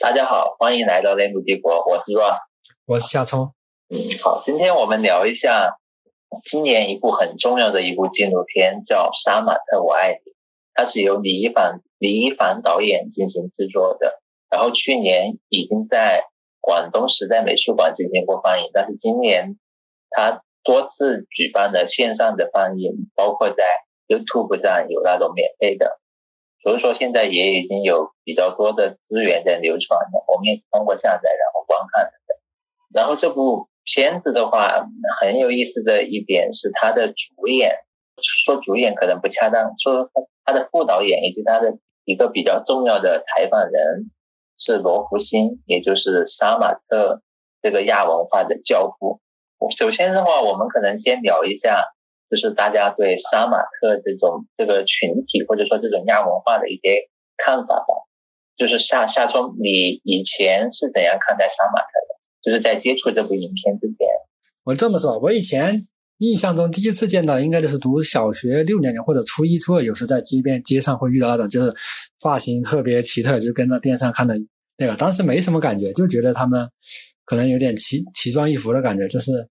大家好，欢迎来到雷姆帝国，我是 Ron，我是夏聪。嗯，好，今天我们聊一下今年一部很重要的一部纪录片，叫《杀马特我爱你》，它是由李一凡李一凡导演进行制作的，然后去年已经在广东时代美术馆进行过放映，但是今年他多次举办了线上的放映，包括在 YouTube 上有那种免费的。所以说，现在也已经有比较多的资源在流传了，我们也是通过下载然后观看的。然后这部片子的话，很有意思的一点是它的主演，说主演可能不恰当，说他的副导演以及他的一个比较重要的采访人是罗福星，也就是杀马特这个亚文化的教父。首先的话，我们可能先聊一下。就是大家对杀马特这种这个群体，或者说这种亚文化的一些看法吧。就是夏夏聪，你以前是怎样看待杀马特的？就是在接触这部影片之前，我这么说，我以前印象中第一次见到，应该就是读小学六年级或者初一、初二，有时在街边街上会遇到那种，就是发型特别奇特，就跟那电视上看的那个，当时没什么感觉，就觉得他们可能有点奇奇装异服的感觉，就是。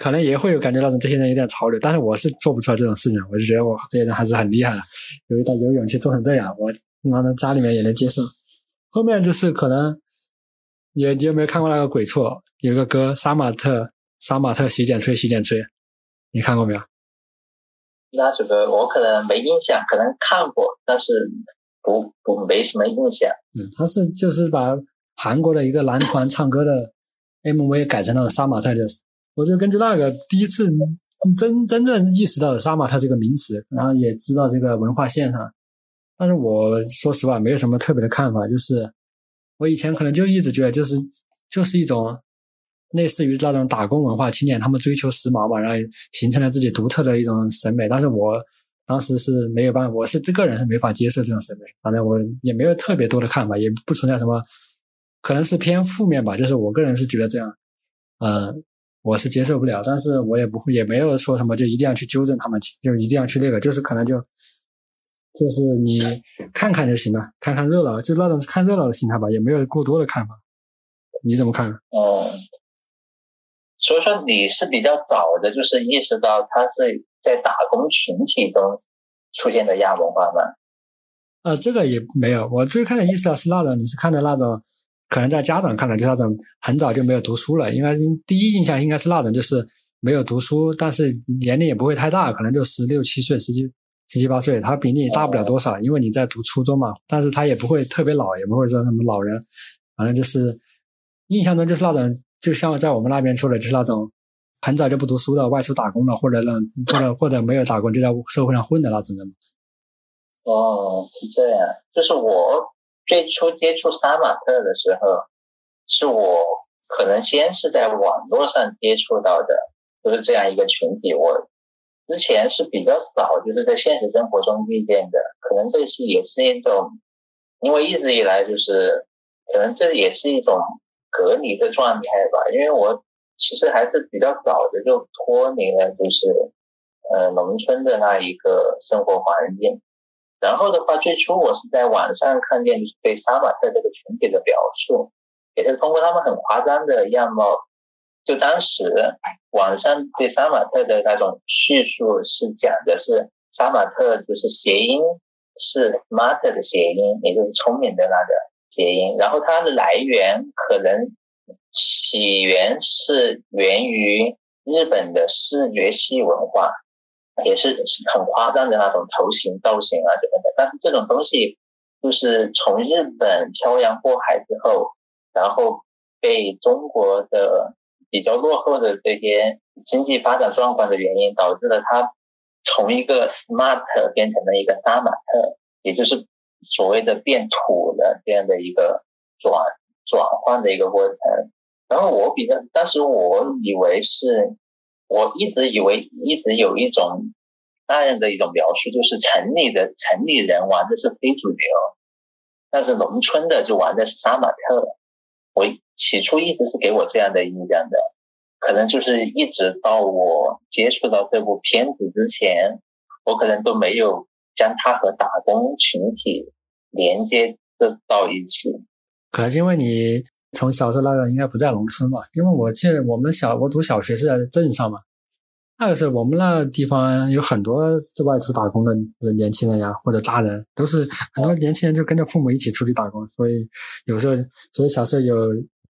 可能也会有感觉那种这些人有点潮流，但是我是做不出来这种事情。我就觉得我这些人还是很厉害的，有一有勇气做成这样，我妈的家里面也能接受。后面就是可能，你你有没有看过那个鬼畜？有个歌《杀马特杀马特洗剪吹洗剪吹》，你看过没有？那首歌我可能没印象，可能看过，但是不不没什么印象。嗯，他是就是把韩国的一个男团唱歌的 MV 改成了杀马特的。我就根据那个第一次真真正意识到杀马特这个名词，然后也知道这个文化现象，但是我说实话没有什么特别的看法，就是我以前可能就一直觉得就是就是一种类似于那种打工文化青年，他们追求时髦嘛，然后形成了自己独特的一种审美，但是我当时是没有办法，我是这个人是没法接受这种审美，反正我也没有特别多的看法，也不存在什么，可能是偏负面吧，就是我个人是觉得这样，呃。我是接受不了，但是我也不会，也没有说什么就一定要去纠正他们，就一定要去那个，就是可能就就是你看看就行了，看看热闹，就那种看热闹的心态吧，也没有过多的看法。你怎么看？哦，所以说你是比较早的，就是意识到他是在打工群体中出现的亚文化吗？呃，这个也没有，我最开始意识到是那种，你是看的那种。可能在家长看来，就那种很早就没有读书了。应该第一印象应该是那种，就是没有读书，但是年龄也不会太大，可能就十六七岁、十七、十七八岁。他比你大不了多少，因为你在读初中嘛。但是他也不会特别老，也不会说什么老人。反正就是印象中就是那种，就像在我们那边说的，就是那种很早就不读书的，外出打工的，或者那或者或者没有打工就在社会上混的那种人。哦，是这样，就是我。最初接触杀马特的时候，是我可能先是在网络上接触到的，就是这样一个群体。我之前是比较少，就是在现实生活中遇见的。可能这是也是一种，因为一直以来就是，可能这也是一种隔离的状态吧。因为我其实还是比较早的就脱离了，就是呃农村的那一个生活环境。然后的话，最初我是在网上看见就是对杀马特这个群体的表述，也是通过他们很夸张的样貌。就当时网上对杀马特的那种叙述是讲的是杀马特就是谐音是 smart 的谐音，也就是聪明的那个谐音。然后它的来源可能起源是源于日本的视觉系文化。也是很夸张的那种头型造型啊什么的，但是这种东西就是从日本漂洋过海之后，然后被中国的比较落后的这些经济发展状况的原因，导致了它从一个 smart 变成了一个杀马特，也就是所谓的变土的这样的一个转转换的一个过程。然后我比较，当时我以为是。我一直以为，一直有一种那样的一种描述，就是城里的城里人玩的是非主流，但是农村的就玩的是杀马特。我起初一直是给我这样的印象的，可能就是一直到我接触到这部片子之前，我可能都没有将它和打工群体连接的到一起。可能因为你从小时候那个应该不在农村嘛，因为我记得我们小我读小学是在镇上嘛，那个时候我们那地方有很多在外出打工的年轻人呀，或者大人，都是很多年轻人就跟着父母一起出去打工，所以有时候所以小时候有。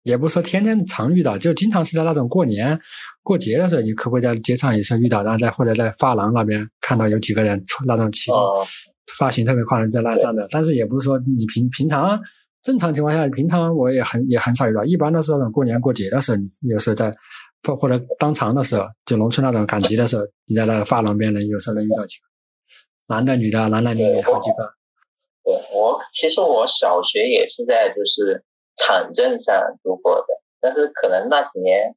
也不是说天天常遇到，就经常是在那种过年、过节的时候，你可不可以在街上也是遇到，然后在或者在发廊那边看到有几个人那种骑着发型特别夸张在那站着。但是也不是说你平平常正常情况下，平常我也很也很少遇到，一般都是那种过年过节的时候，有时候在或或者当场的时候，就农村那种赶集的时候，你在那个发廊边能有时候能遇到几个男的、女的、男男女女好几个。对我其实我小学也是在就是。场镇上度过的，但是可能那几年，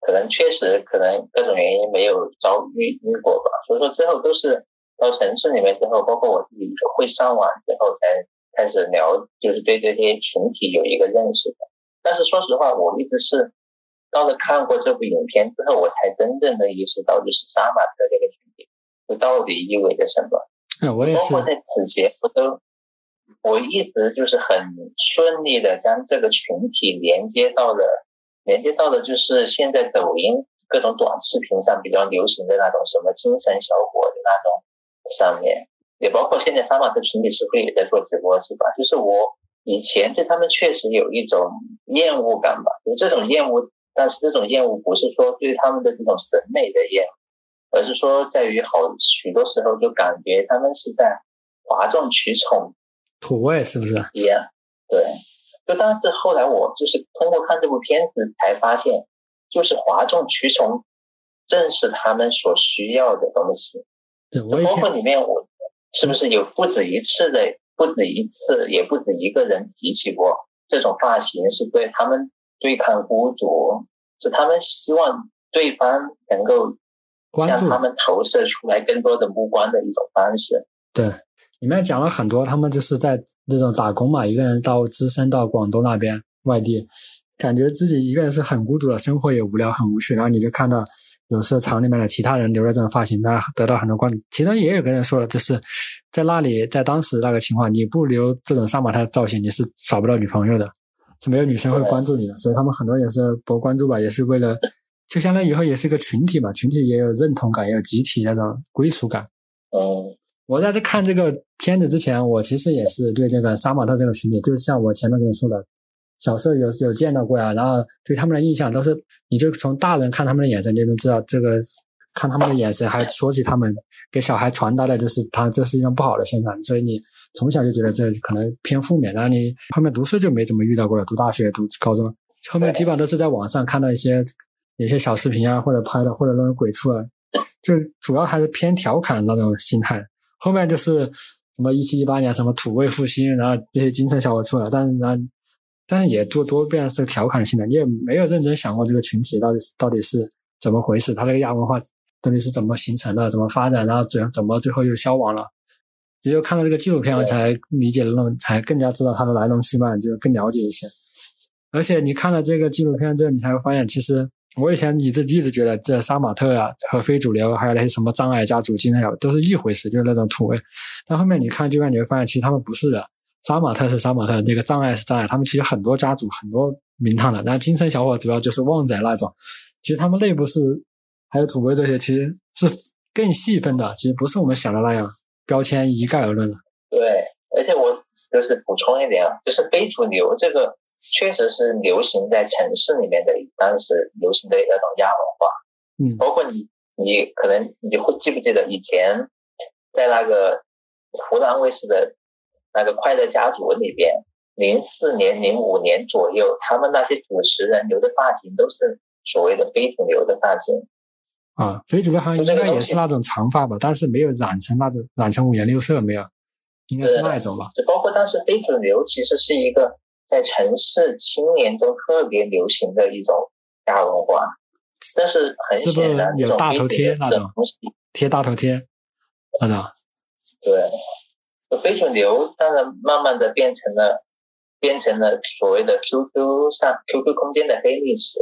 可能确实可能各种原因没有遭遇遇过吧。所以说最后都是到城市里面之后，包括我自己会上网之后才开始聊，就是对这些群体有一个认识的。但是说实话，我一直是到了看过这部影片之后，我才真正的意识到，就是杀马特这个群体，就到底意味着什么。嗯，我也是。包括在此前我都。我一直就是很顺利的将这个群体连接到了，连接到了就是现在抖音各种短视频上比较流行的那种什么精神小伙的那种上面，也包括现在杀马特群体是不是也在做直播是吧？就是我以前对他们确实有一种厌恶感吧，就这种厌恶，但是这种厌恶不是说对他们的这种审美的厌恶，而是说在于好许多时候就感觉他们是在哗众取宠。土味是不是？一样，对。就但是后来我就是通过看这部片子才发现，就是哗众取宠，正是他们所需要的东西。对，我包括里面我是不是有不止一次的，不止一次，也不止一个人提起过这种发型是对他们对抗孤独，是他们希望对方能够向他们投射出来更多的目光的一种方式。对。里面讲了很多，他们就是在那种打工嘛，一个人到只身到广东那边外地，感觉自己一个人是很孤独的，生活也无聊很无趣。然后你就看到有时候厂里面的其他人留了这种发型，他得到很多关注。其中也有个人说了，就是在那里，在当时那个情况，你不留这种杀马特造型，你是找不到女朋友的，是没有女生会关注你的。所以他们很多也是博关注吧，也是为了，就相当于以后也是一个群体嘛，群体也有认同感，也有集体那种归属感。嗯。我在这看这个片子之前，我其实也是对这个杀马特这个群体，就像我前面跟你说的，小时候有有见到过呀，然后对他们的印象都是，你就从大人看他们的眼神，你就知道这个看他们的眼神，还说起他们给小孩传达的就是他这是一种不好的现象，所以你从小就觉得这可能偏负面，然后你后面读书就没怎么遇到过了，读大学、读高中，后面基本上都是在网上看到一些有些小视频啊，或者拍的，或者那种鬼畜啊，就主要还是偏调侃那种心态。后面就是什么一七一八年什么土味复兴，然后这些精神小伙出来，但是呢，但是也多多变是调侃性的，你也没有认真想过这个群体到底到底是怎么回事，他这个亚文化到底是怎么形成的，怎么发展，然后怎怎么最后又消亡了。只有看了这个纪录片，我才理解了，才更加知道它的来龙去脉，就更了解一些。而且你看了这个纪录片之后，你才会发现，其实。我以前一直一直觉得这杀马特啊和非主流，还有那些什么障碍家族、精神小都是一回事，就是那种土味。但后面你看，就会你会发现，其实他们不是的。杀马特是杀马特，那个障碍是障碍，他们其实很多家族、很多名堂的。然后精神小伙主要就是旺仔那种，其实他们内部是还有土味这些，其实是更细分的。其实不是我们想的那样标签一概而论的。对，而且我就是补充一点啊，就是非主流这个。确实是流行在城市里面的，当时流行的那种亚文化，嗯，包括你，你可能你会记不记得以前在那个湖南卫视的那个《快乐家族》里边，零四年、零五年左右，他们那些主持人留的发型都是所谓的非主流的发型。啊，非主流好像应该也是那种长发吧，但是没有染成那种染成五颜六色，没有，应该是那一种吧。就包括当时非主流其实是一个。在城市青年中特别流行的一种亚文化，但是很显然，有大头贴那种贴大头贴那种。对，非主流当然慢慢的变成了变成了所谓的 QQ 上 QQ 空间的黑历史，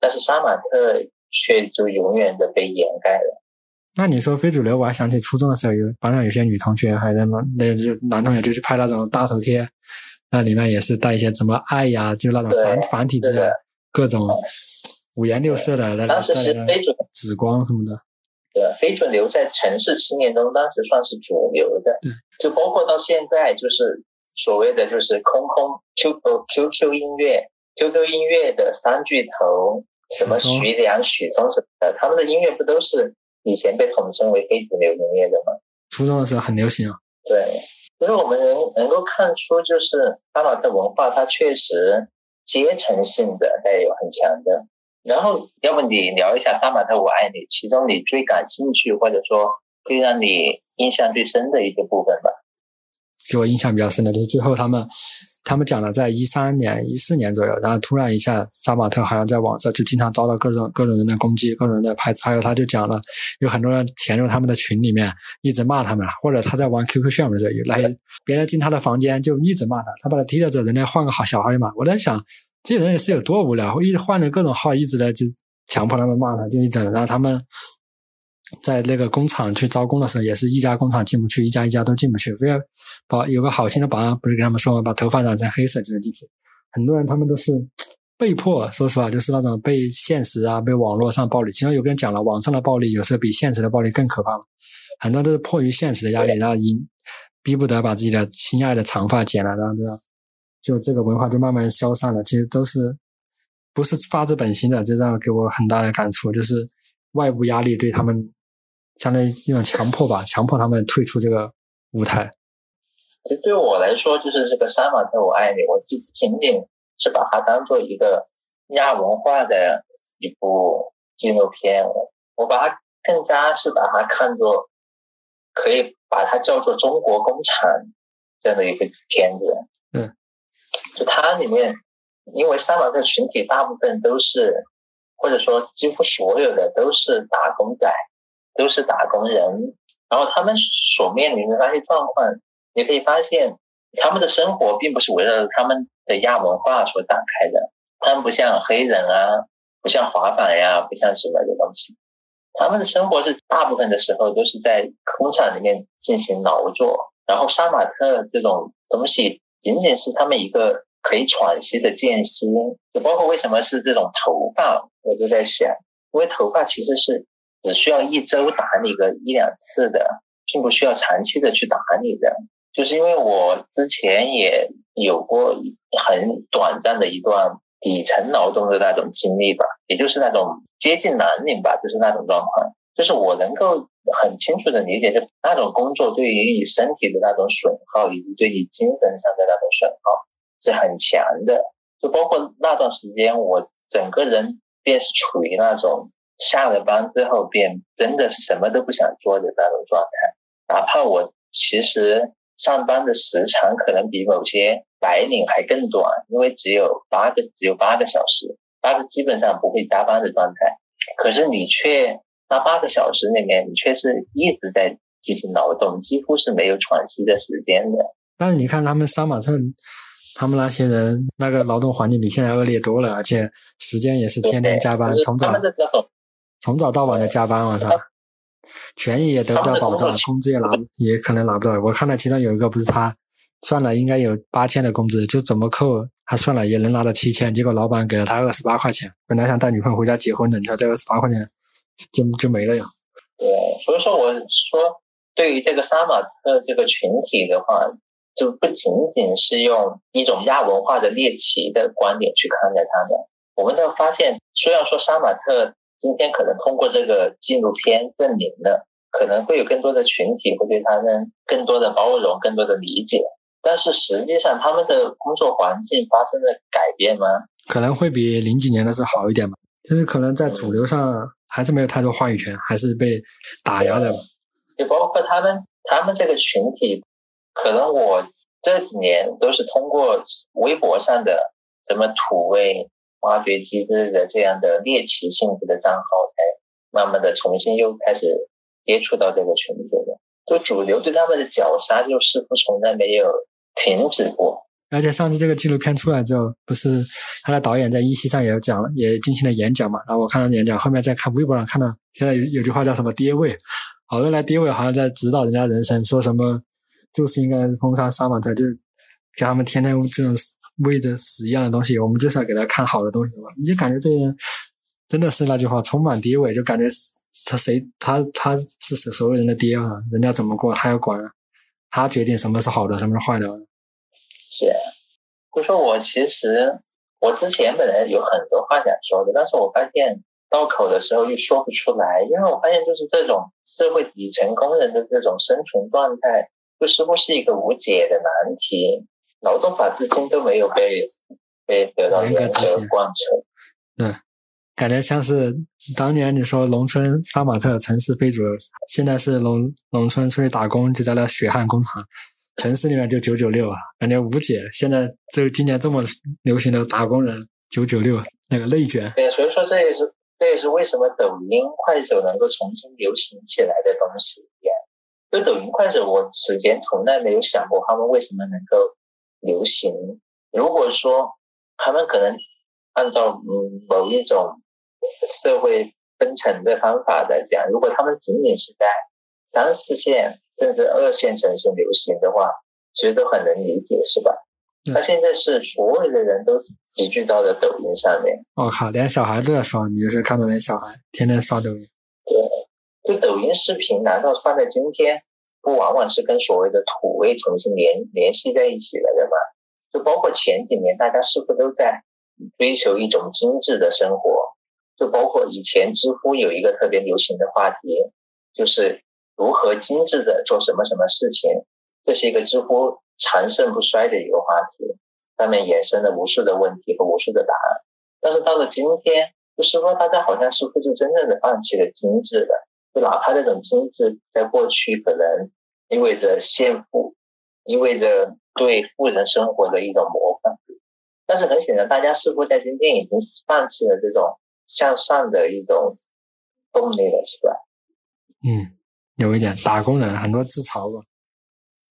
但是杀马特却就永远的被掩盖了。那你说非主流，我还想起初中的时候有班上有些女同学，还在那那就男同学就去拍那种大头贴。那里面也是带一些什么爱呀，就那种繁繁体字啊，各种五颜六色的，那当时是紫光什么的。对非主流在城市青年中当时算是主流的，就包括到现在就是所谓的就是空空 Q Q Q 音乐 QQ 音乐的三巨头，什么徐良、许嵩什么的，他们的音乐不都是以前被统称为非主流音乐的吗？初中的时候很流行啊，对，就是我们能能够看出，就是杀马特文化它确实阶层性的带有很强的。然后，要不你聊一下《杀马特我爱你》，其中你最感兴趣或者说最让你印象最深的一个部分吧？给我印象比较深的就是最后他们他们讲了，在一三年、一四年左右，然后突然一下，杀马特好像在网上就经常遭到各种各种人的攻击，各种人的拍还有他就讲了，有很多人潜入他们的群里面，一直骂他们，或者他在玩 QQ 炫的时候，有那些别人进他的房间就一直骂他，他把他踢了之后，人家换个好小号码。我在想，这些人也是有多无聊，一直换了各种号，一直在就强迫他们骂他，就一整，然后他们。在那个工厂去招工的时候，也是一家工厂进不去，一家一家都进不去，非要把有个好心的保安不是给他们说嘛把头发染成黑色就能进去。很多人他们都是被迫，说实话，就是那种被现实啊、被网络上暴力。其中有个人讲了，网上的暴力有时候比现实的暴力更可怕。很多都是迫于现实的压力，然后因逼不得把自己的心爱的长发剪了，然后这样，就这个文化就慢慢消散了。其实都是不是发自本心的，这让给我很大的感触，就是外部压力对他们相当于一种强迫吧，强迫他们退出这个舞台。其实对我来说，就是这个《杀马特我爱你》，我就不仅仅是把它当做一个亚文化的一部纪录片，我把它更加是把它看作可以把它叫做中国工厂这样的一个片子。嗯，就它里面，因为杀马特群体大部分都是，或者说几乎所有的都是打工仔，都是打工人，然后他们所面临的那些状况。你可以发现，他们的生活并不是围绕着他们的亚文化所展开的。他们不像黑人啊，不像滑板呀，不像什么的东西。他们的生活是大部分的时候都是在工厂里面进行劳作。然后杀马特这种东西，仅仅是他们一个可以喘息的间隙。就包括为什么是这种头发，我就在想，因为头发其实是只需要一周打理个一两次的，并不需要长期的去打理的。就是因为我之前也有过很短暂的一段底层劳动的那种经历吧，也就是那种接近蓝领吧，就是那种状况。就是我能够很清楚的理解，就那种工作对于你身体的那种损耗，以及对你精神上的那种损耗是很强的。就包括那段时间，我整个人便是处于那种下了班之后便真的是什么都不想做的那种状态，哪怕我其实。上班的时长可能比某些白领还更短，因为只有八个，只有八个小时，八个基本上不会加班的状态。可是你却那八个小时里面，你却是一直在进行劳动，几乎是没有喘息的时间的。但是你看他们杀马特，他们那些人那个劳动环境比现在恶劣多了，而且时间也是天天加班，从早从早到晚的加班，我操！权益也得不到保障，工资也拿也可能拿不到。我看到其中有一个不是他算了，应该有八千的工资，就怎么扣他算了也能拿到七千，结果老板给了他二十八块钱。本来想带女朋友回家结婚的，你说这二十八块钱就就没了呀。对，所以说我说对于这个杀马特这个群体的话，就不仅仅是用一种亚文化的猎奇的观点去看待他们。我们都发现，虽然说杀马特。今天可能通过这个纪录片证明了，可能会有更多的群体会对他们更多的包容、更多的理解。但是实际上，他们的工作环境发生了改变吗？可能会比零几年的时候好一点嘛？就是可能在主流上还是没有太多话语权，还是被打压的。就包括他们，他们这个群体，可能我这几年都是通过微博上的什么土味。挖掘机之类的这样的猎奇性质的账号，才慢慢的重新又开始接触到这个群体的。就主流对他们的绞杀，就似乎从来没有停止过。而且上次这个纪录片出来之后，不是他的导演在一期上也讲了，也进行了演讲嘛。然后我看了演讲，后面再看微博上看到，现在有有句话叫什么“爹味”，好多来爹味好像在指导人家人生，说什么就是应该封杀杀马特，就给他们天天这种喂着屎一样的东西，我们就是要给他看好的东西嘛。你就感觉这个人真的是那句话，充满爹味，就感觉他谁他他是所有人的爹啊，人家怎么过他要管，他决定什么是好的，什么是坏的。是，就说我其实我之前本来有很多话想说的，但是我发现到口的时候又说不出来，因为我发现就是这种社会底层工人的这种生存状态，就似乎是一个无解的难题。劳动法至今都没有被被得到严格贯彻。对，感觉像是当年你说农村杀马特，城市非主流，现在是农农村出去打工就在那血汗工厂，城市里面就九九六啊，感觉无解。现在这今年这么流行的打工人九九六那个内卷。对，所以说这也是这也是为什么抖音、快手能够重新流行起来的东西一样。就抖音、快手，我此前从来没有想过他们为什么能够。流行。如果说他们可能按照某一种社会分层的方法来讲，如果他们仅仅是在三四线甚至二线城市流行的话，其实都很能理解，是吧？他现在是所有的人都集聚到了抖音上面。我靠，连小孩都在刷，你就是看到那小孩天天刷抖音。对，就抖音视频，难道放在今天？不往往是跟所谓的土味重新联联系在一起了，对吗？就包括前几年，大家是不是都在追求一种精致的生活？就包括以前知乎有一个特别流行的话题，就是如何精致的做什么什么事情，这是一个知乎长盛不衰的一个话题，上面衍生了无数的问题和无数的答案。但是到了今天，就是说大家好像似乎就真正的放弃了精致的。就哪怕这种精致，在过去可能意味着炫富，意味着对富人生活的一种模仿，但是很显然，大家似乎在今天已经放弃了这种向上的一种动力了，是吧？嗯，有一点打工人，很多自嘲吧。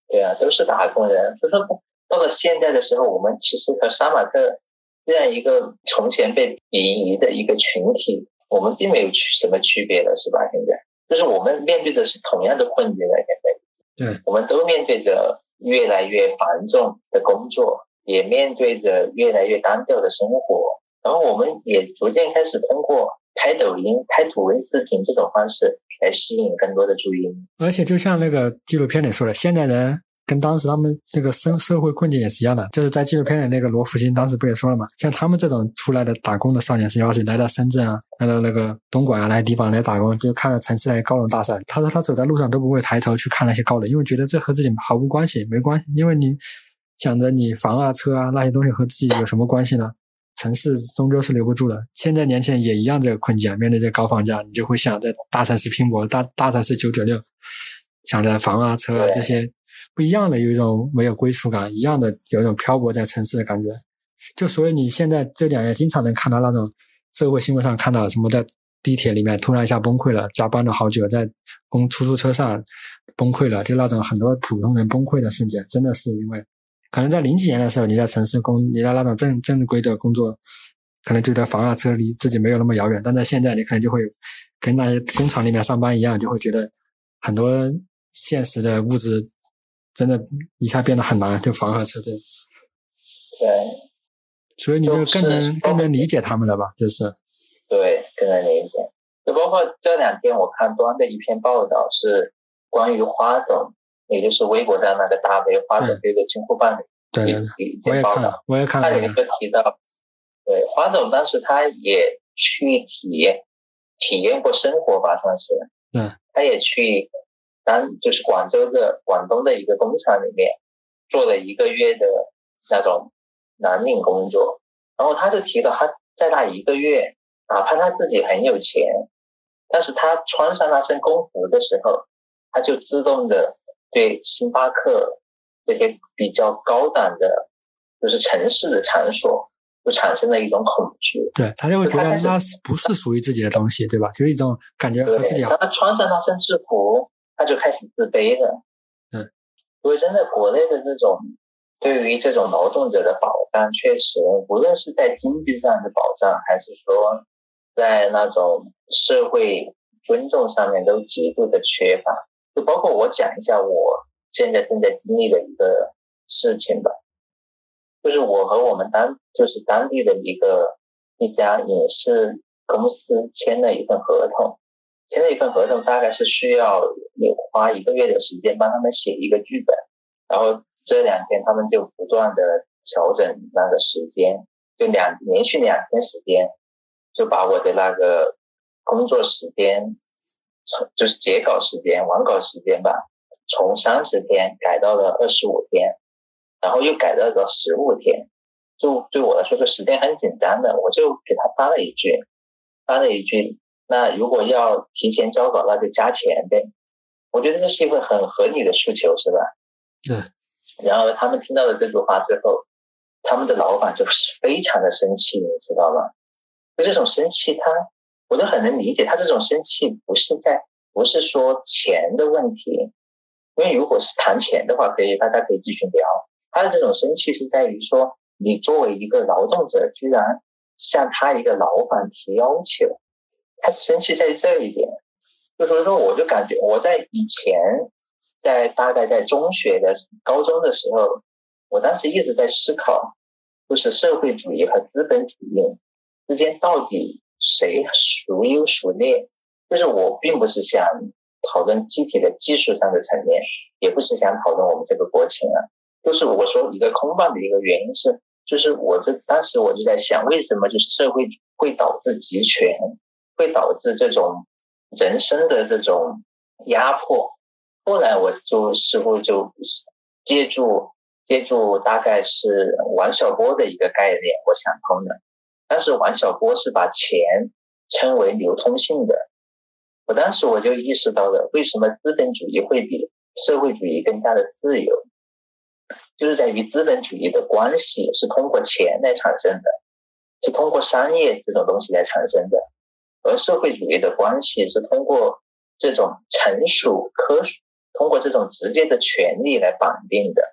对啊，都是打工人。就说到了现在的时候，我们其实和杀马特这样一个从前被鄙夷的一个群体，我们并没有区什么区别了，是吧？现在。就是我们面对的是同样的困境了，现在，对，我们都面对着越来越繁重的工作，也面对着越来越单调的生活，然后我们也逐渐开始通过拍抖音、拍土味视频这种方式来吸引更多的注意力。而且，就像那个纪录片里说的，现在人。跟当时他们那个社社会困境也是一样的，就是在纪录片里那个罗福星当时不也说了嘛？像他们这种出来的打工的少年，是要求来到深圳啊，来到那个东莞啊那些地方来打工，就看到城市那些高楼大厦。他说他走在路上都不会抬头去看那些高楼，因为觉得这和自己毫无关系，没关系。因为你想着你房啊、车啊那些东西和自己有什么关系呢？城市终究是留不住的。现在年轻人也一样这个困境，面对这高房价，你就会想在大城市拼搏，大大城市九九六，想着房啊、车啊这些。不一样的，有一种没有归属感，一样的有一种漂泊在城市的感觉。就所以你现在这两年经常能看到那种社会新闻上看到什么在地铁里面突然一下崩溃了，加班了好久，在公出租车上崩溃了，就那种很多普通人崩溃的瞬间，真的是因为可能在零几年的时候你在城市工，你在那种正正规的工作，可能觉得房啊车离自己没有那么遥远，但在现在你可能就会跟那些工厂里面上班一样，就会觉得很多现实的物质。真的，一下变得很难，就房和车这。对。所以你就更能更能理解他们了吧？就是。对，更能理解。就包括这两天我看端的一篇报道，是关于花总，也就是微博上那个大 V 花总这个军户办的一一篇报道。我也看了，它里面就提到，对花总当时他也去体验体验过生活吧，算是。嗯。他也去。当就是广州的广东的一个工厂里面做了一个月的那种蓝领工作，然后他就提到他在那一个月，哪怕他自己很有钱，但是他穿上那身工服的时候，他就自动的对星巴克这些比较高档的，就是城市的场所，就产生了一种恐惧。对他就会觉得那是不是属于自己的东西，对吧？就一种感觉和自己。他穿上那身制服。他就开始自卑了，嗯，所以真的国内的这种对于这种劳动者的保障，确实无论是在经济上的保障，还是说在那种社会尊重上面，都极度的缺乏。就包括我讲一下我现在正在经历的一个事情吧，就是我和我们当就是当地的一个一家影视公司签了一份合同，签了一份合同，大概是需要你花一个月的时间帮他们写一个剧本，然后这两天他们就不断的调整那个时间，就两连续两天时间，就把我的那个工作时间，从就是截稿时间、完稿时间吧，从三十天改到了二十五天。然后又改到了十五天，就对我来说，这时间很紧张的，我就给他发了一句，发了一句，那如果要提前交稿，那就加钱呗。我觉得这是一个很合理的诉求，是吧？对。然后他们听到了这句话之后，他们的老板就是非常的生气，你知道吗？就这种生气，他我都很能理解，他这种生气不是在，不是说钱的问题，因为如果是谈钱的话，可以大家可以继续聊。他的这种生气是在于说，你作为一个劳动者，居然向他一个老板提要求，他生气在这一点。就所以说，我就感觉我在以前，在大概在中学的高中的时候，我当时一直在思考，就是社会主义和资本主义之间到底谁孰优孰劣？就是我并不是想讨论具体的技术上的层面，也不是想讨论我们这个国情啊。就是我说一个空泛的一个原因是，就是我就当时我就在想，为什么就是社会会导致集权，会导致这种人生的这种压迫。后来我就似乎就借助借助大概是王小波的一个概念，我想通了。但是王小波是把钱称为流通性的，我当时我就意识到了，为什么资本主义会比社会主义更加的自由。就是在于资本主义的关系是通过钱来产生的，是通过商业这种东西来产生的，而社会主义的关系是通过这种成熟科学，通过这种直接的权利来绑定的。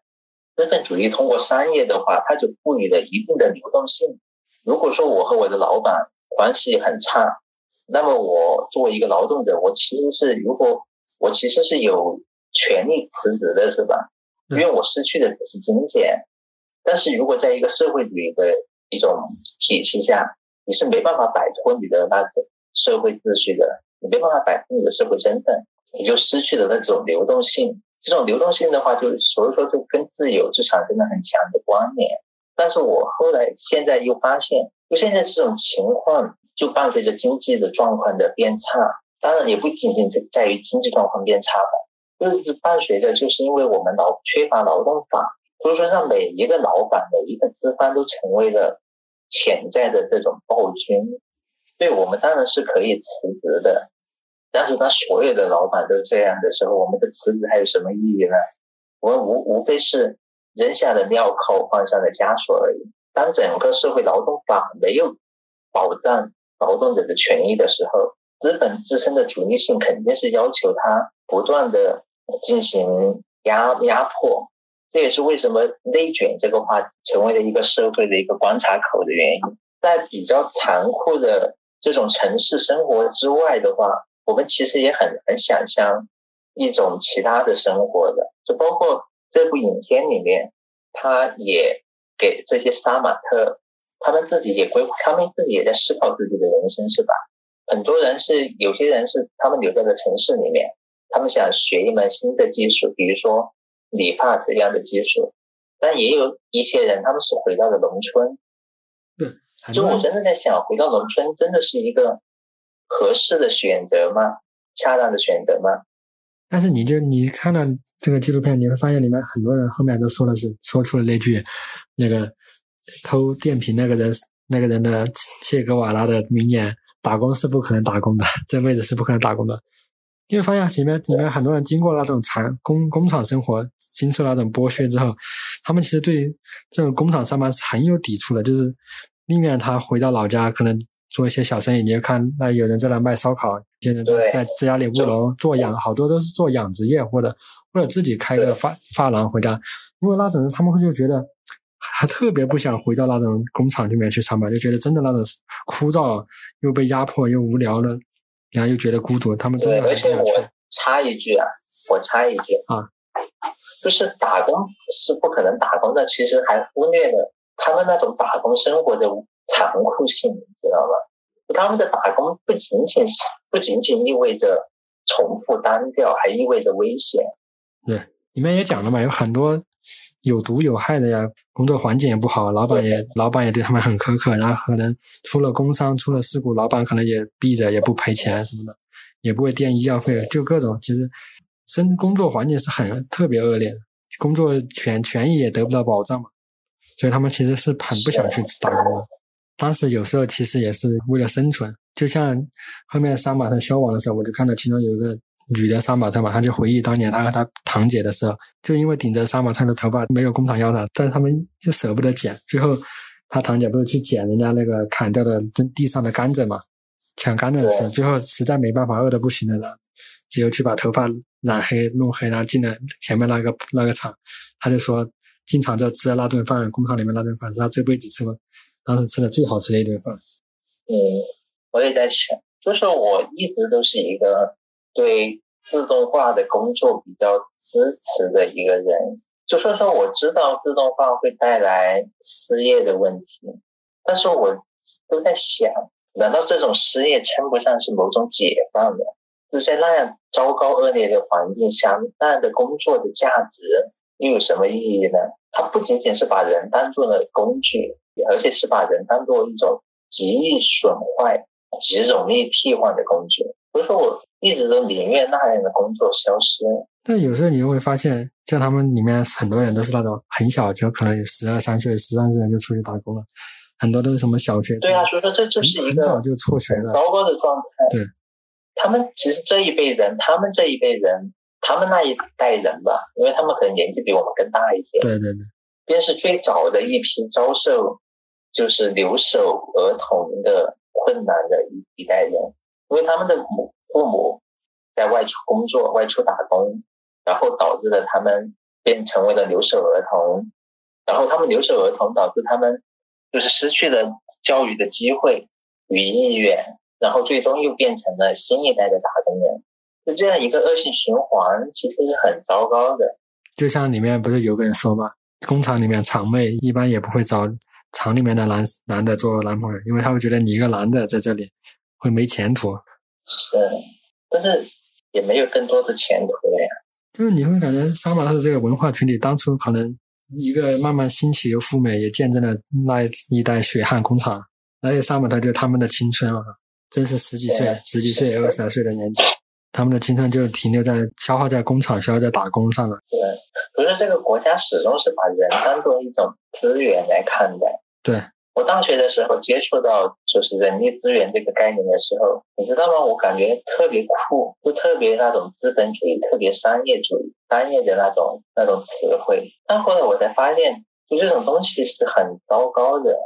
资本主义通过商业的话，它就赋予了一定的流动性。如果说我和我的老板关系很差，那么我作为一个劳动者，我其实是如果我其实是有权利辞职的，是吧？因为我失去的只是金钱，但是如果在一个社会主义的一种体系下，你是没办法摆脱你的那个社会秩序的，你没办法摆脱你的社会身份，你就失去了那种流动性。这种流动性的话，就所以说就跟自由就产生了很强的关联。但是我后来现在又发现，就现在这种情况，就伴随着经济的状况的变差，当然也不仅仅在在于经济状况变差吧。就是伴随着，就是因为我们劳缺乏劳动法，所以说让每一个老板、每一个资方都成为了潜在的这种暴君。对我们当然是可以辞职的，但是当所有的老板都这样的时候，我们的辞职还有什么意义呢？我们无无非是扔下的镣铐，换上了枷锁而已。当整个社会劳动法没有保障劳动者的权益的时候，资本自身的主义性肯定是要求他不断的。进行压压迫，这也是为什么内卷这个话成为了一个社会的一个观察口的原因。在比较残酷的这种城市生活之外的话，我们其实也很很想象一种其他的生活的。就包括这部影片里面，他也给这些杀马特，他们自己也规，他们自己也在思考自己的人生，是吧？很多人是有些人是他们留在了城市里面。他们想学一门新的技术，比如说理发这样的技术，但也有一些人，他们是回到了农村。对，就我真的在想，回到农村真的是一个合适的选择吗？恰当的选择吗？但是你就你看了这个纪录片，你会发现里面很多人后面都说的是说出了那句那个偷电瓶那个人那个人的切格瓦拉的名言：“打工是不可能打工的，这辈子是不可能打工的。”你会发现，里面里面很多人经过那种厂工工厂生活，经受那种剥削之后，他们其实对这种工厂上班是很有抵触的。就是宁愿他回到老家，可能做一些小生意。你就看那有人在那卖烧烤，有些人在在家里务农做养，好多都是做养殖业，或者或者自己开个发发廊回家。因为那种人，他们会就觉得还特别不想回到那种工厂里面去上班，就觉得真的那种枯燥，又被压迫，又无聊的。然后又觉得孤独，他们真的而且我插一句啊，我插一句啊，就是打工是不可能打工的，其实还忽略了他们那种打工生活的残酷性，你知道吗？他们的打工不仅仅是不仅仅意味着重复单调，还意味着危险。对，里面也讲了嘛，有很多有毒有害的呀，工作环境也不好，老板也老板也对他们很苛刻，然后可能出了工伤、出了事故，老板可能也逼着也不赔钱什么的，也不会垫医药费，就各种其实生工作环境是很特别恶劣的，工作权权益也得不到保障嘛，所以他们其实是很不想去打工的。当时有时候其实也是为了生存，就像后面杀马特消亡的时候，我就看到其中有一个女的杀马特嘛，她就回忆当年她和她堂姐的时候，就因为顶着杀马特的头发没有工厂要她，但是他们就舍不得剪，最后她堂姐不是去捡人家那个砍掉的地上的甘蔗嘛，抢甘蔗吃，最后实在没办法，饿得不行了，只有去把头发染黑弄黑，然后进了前面那个那个厂，她就说进厂之后吃了那顿饭，工厂里面那顿饭是他这辈子吃过。当时吃的最好吃的一顿饭。嗯，我也在想，就是我一直都是一个对自动化的工作比较支持的一个人。就说说我知道自动化会带来失业的问题，但是我都在想，难道这种失业称不上是某种解放吗？就在那样糟糕恶劣的环境下，那样的工作的价值又有什么意义呢？它不仅仅是把人当做了工具。而且是把人当做一种极易损坏、极容易替换的工具。所以说，我一直都宁愿那样的工作消失。但有时候你又会发现，像他们里面很多人都是那种很小，就可能有十二三岁、十三岁就出去打工了，很多都是什么小学。对啊，所以说这就是一个早就辍学的糟糕的状态。对，他们其实这一辈人，他们这一辈人，他们那一代人吧，因为他们可能年纪比我们更大一些。对对对，便是最早的一批遭受。就是留守儿童的困难的一一代人，因为他们的母父母在外出工作、外出打工，然后导致了他们便成为了留守儿童，然后他们留守儿童导致他们就是失去了教育的机会与意愿，然后最终又变成了新一代的打工人，就这样一个恶性循环，其实是很糟糕的。就像里面不是有个人说嘛，工厂里面厂妹一般也不会找。厂里面的男男的做男朋友，因为他会觉得你一个男的在这里会没前途。是，但是也没有更多的前途了呀。就是你会感觉杀马特这个文化群体当初可能一个慢慢兴起又赴美，也见证了那一代血汗工厂。而且杀马特就他们的青春啊，真是十几岁、十几岁、二十来岁的年纪，他们的青春就停留在消耗在工厂、消耗在打工上了。对。可是这个国家始终是把人当做一种资源来看待。对我大学的时候接触到就是人力资源这个概念的时候，你知道吗？我感觉特别酷，就特别那种资本主义、特别商业主义、商业的那种那种词汇。但后来我才发现，就这种东西是很糟糕的。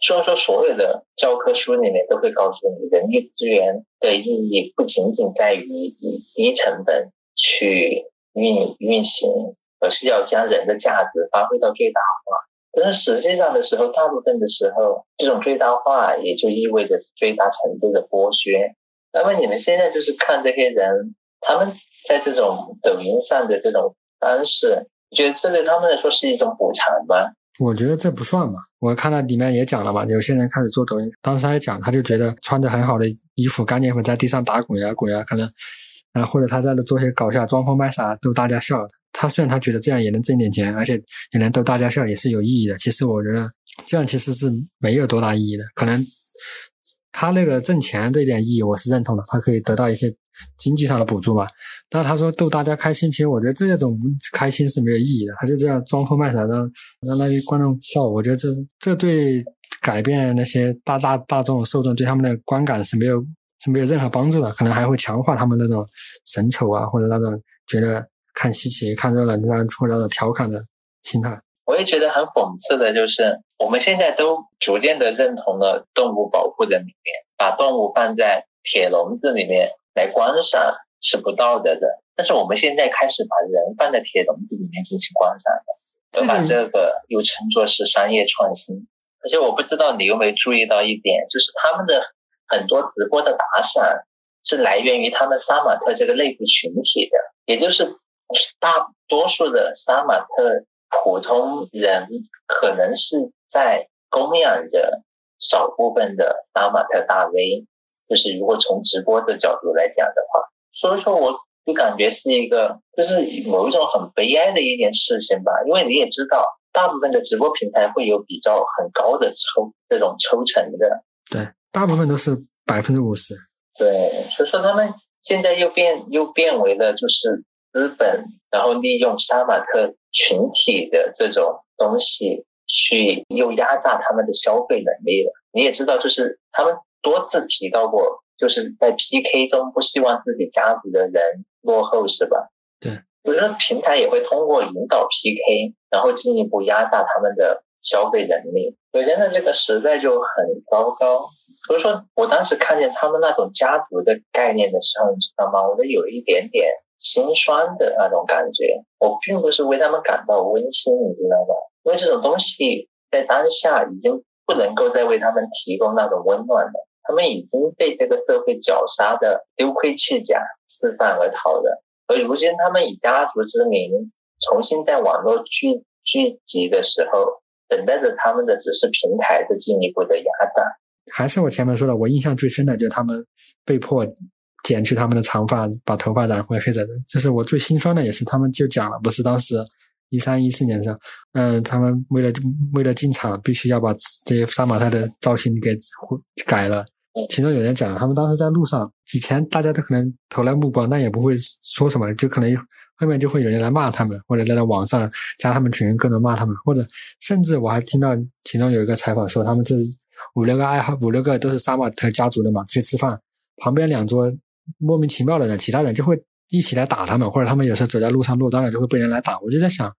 虽然说所有的教科书里面都会告诉你，人力资源的意义不仅仅在于以低成本去运运行。而是要将人的价值发挥到最大化，但是实际上的时候，大部分的时候，这种最大化也就意味着最大程度的剥削。那么你们现在就是看这些人，他们在这种抖音上的这种方式，你觉得这对他们来说是一种补偿吗？我觉得这不算吧。我看到里面也讲了嘛，有些人开始做抖音，当时他也讲，他就觉得穿着很好的衣服，干净会在地上打滚呀滚呀，可能，啊或者他在那做些搞笑装疯卖傻逗大家笑。他虽然他觉得这样也能挣点钱，而且也能逗大家笑，也是有意义的。其实我觉得这样其实是没有多大意义的。可能他那个挣钱这点意义我是认同的，他可以得到一些经济上的补助嘛。那他说逗大家开心，其实我觉得这种开心是没有意义的。他就这样装疯卖傻，让让那些观众笑，我觉得这这对改变那些大大大众受众对他们的观感是没有是没有任何帮助的，可能还会强化他们那种神丑啊，或者那种觉得。看稀奇、看热闹，这样出来的调侃的心态，我也觉得很讽刺的，就是我们现在都逐渐的认同了动物保护的理念，把动物放在铁笼子里面来观赏是不道德的。但是我们现在开始把人放在铁笼子里面进行观赏而把这个又称作是商业创新。而且我不知道你有没有注意到一点，就是他们的很多直播的打赏是来源于他们杀马特这个内部群体的，也就是。大多数的杀马特普通人可能是在供养着少部分的杀马特大 V，就是如果从直播的角度来讲的话，所以说我就感觉是一个，就是某一种很悲哀的一件事情吧。因为你也知道，大部分的直播平台会有比较很高的抽这种抽成的，对，大部分都是百分之五十。对，所以说他们现在又变又变为了就是资本，然后利用杀马特群体的这种东西去又压榨他们的消费能力了。你也知道，就是他们多次提到过，就是在 PK 中不希望自己家族的人落后，是吧？对，我觉得平台也会通过引导 PK，然后进一步压榨他们的消费能力。我觉得，这个实在就很糟糕。所以说我当时看见他们那种家族的概念的时候，你知道吗？我都有一点点心酸的那种感觉。我并不是为他们感到温馨，你知道吗？因为这种东西在当下已经不能够再为他们提供那种温暖了。他们已经被这个社会绞杀的丢盔弃甲、四散而逃的。而如今他们以家族之名重新在网络聚聚集的时候。等待着他们的只是平台的进一步的压榨。还是我前面说的，我印象最深的就是他们被迫剪去他们的长发，把头发染回黑色的。这是我最心酸的，也是他们就讲了，不是当时一三一四年的时候，嗯，他们为了为了进场，必须要把这些杀马特的造型给改了。其中有人讲，他们当时在路上，以前大家都可能投来目光，但也不会说什么，就可能。后面就会有人来骂他们，或者在网上加他们群，各种骂他们，或者甚至我还听到其中有一个采访说，他们这五六个爱好，五六个都是杀马特家族的嘛，去吃饭，旁边两桌莫名其妙的人，其他人就会一起来打他们，或者他们有时候走在路上落单了，就会被人来打。我就在想，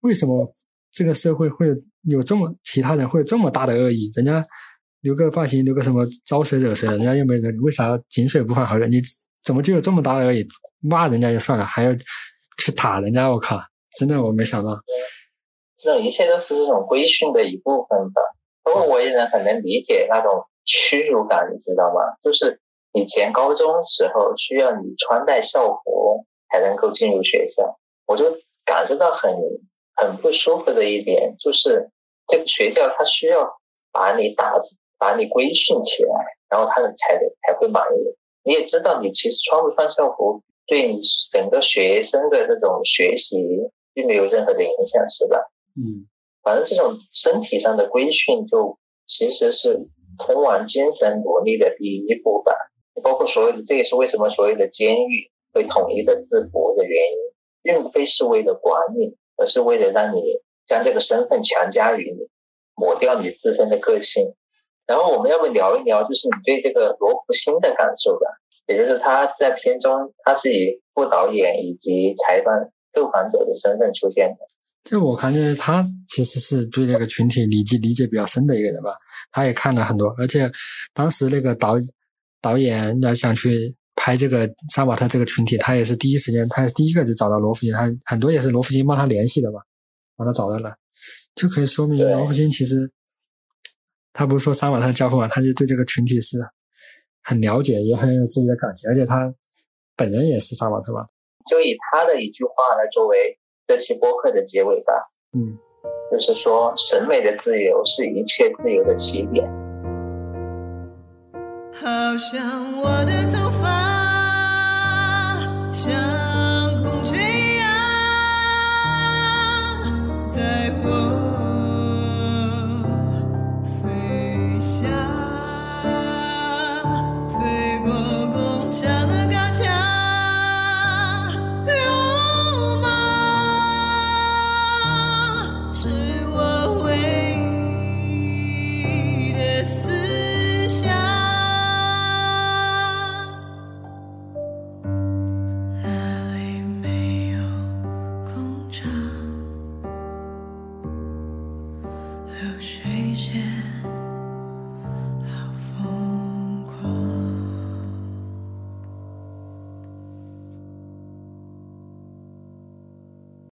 为什么这个社会会有这么其他人会有这么大的恶意？人家留个发型，留个什么招谁惹谁了，人家又没惹你，为啥井水不犯河水？你怎么就有这么大的恶意？骂人家就算了，还要？去打人家，我靠！真的，我没想到，这一切都是这种规训的一部分吧。不过我也能很能理解那种屈辱感，你知道吗？就是以前高中时候需要你穿戴校服才能够进入学校，我就感受到很很不舒服的一点，就是这个学校它需要把你打，把你规训起来，然后他们才才会满意。你也知道，你其实穿不穿校服。对你整个学生的这种学习并没有任何的影响，是吧？嗯，反正这种身体上的规训，就其实是通往精神努力的第一步吧。包括所有的，这也是为什么所有的监狱会统一的制服的原因，并非是为了管理，而是为了让你将这个身份强加于你，抹掉你自身的个性。然后我们要不聊一聊，就是你对这个罗福星的感受吧？也就是他在片中，他是以副导演以及裁判受访者的身份出现的。就我感觉，他其实是对那个群体理解理解比较深的一个人吧。他也看了很多，而且当时那个导导演要想去拍这个杀马特这个群体，他也是第一时间，他第一个就找到罗福星，他很多也是罗福星帮他联系的吧，帮他找到了，就可以说明罗福星其实他不是说杀马特教父嘛，他就对这个群体是。很了解，也很有自己的感情，而且他本人也是杀马特嘛？就以他的一句话来作为这期播客的结尾吧。嗯，就是说，审美的自由是一切自由的起点。好像我的头发像。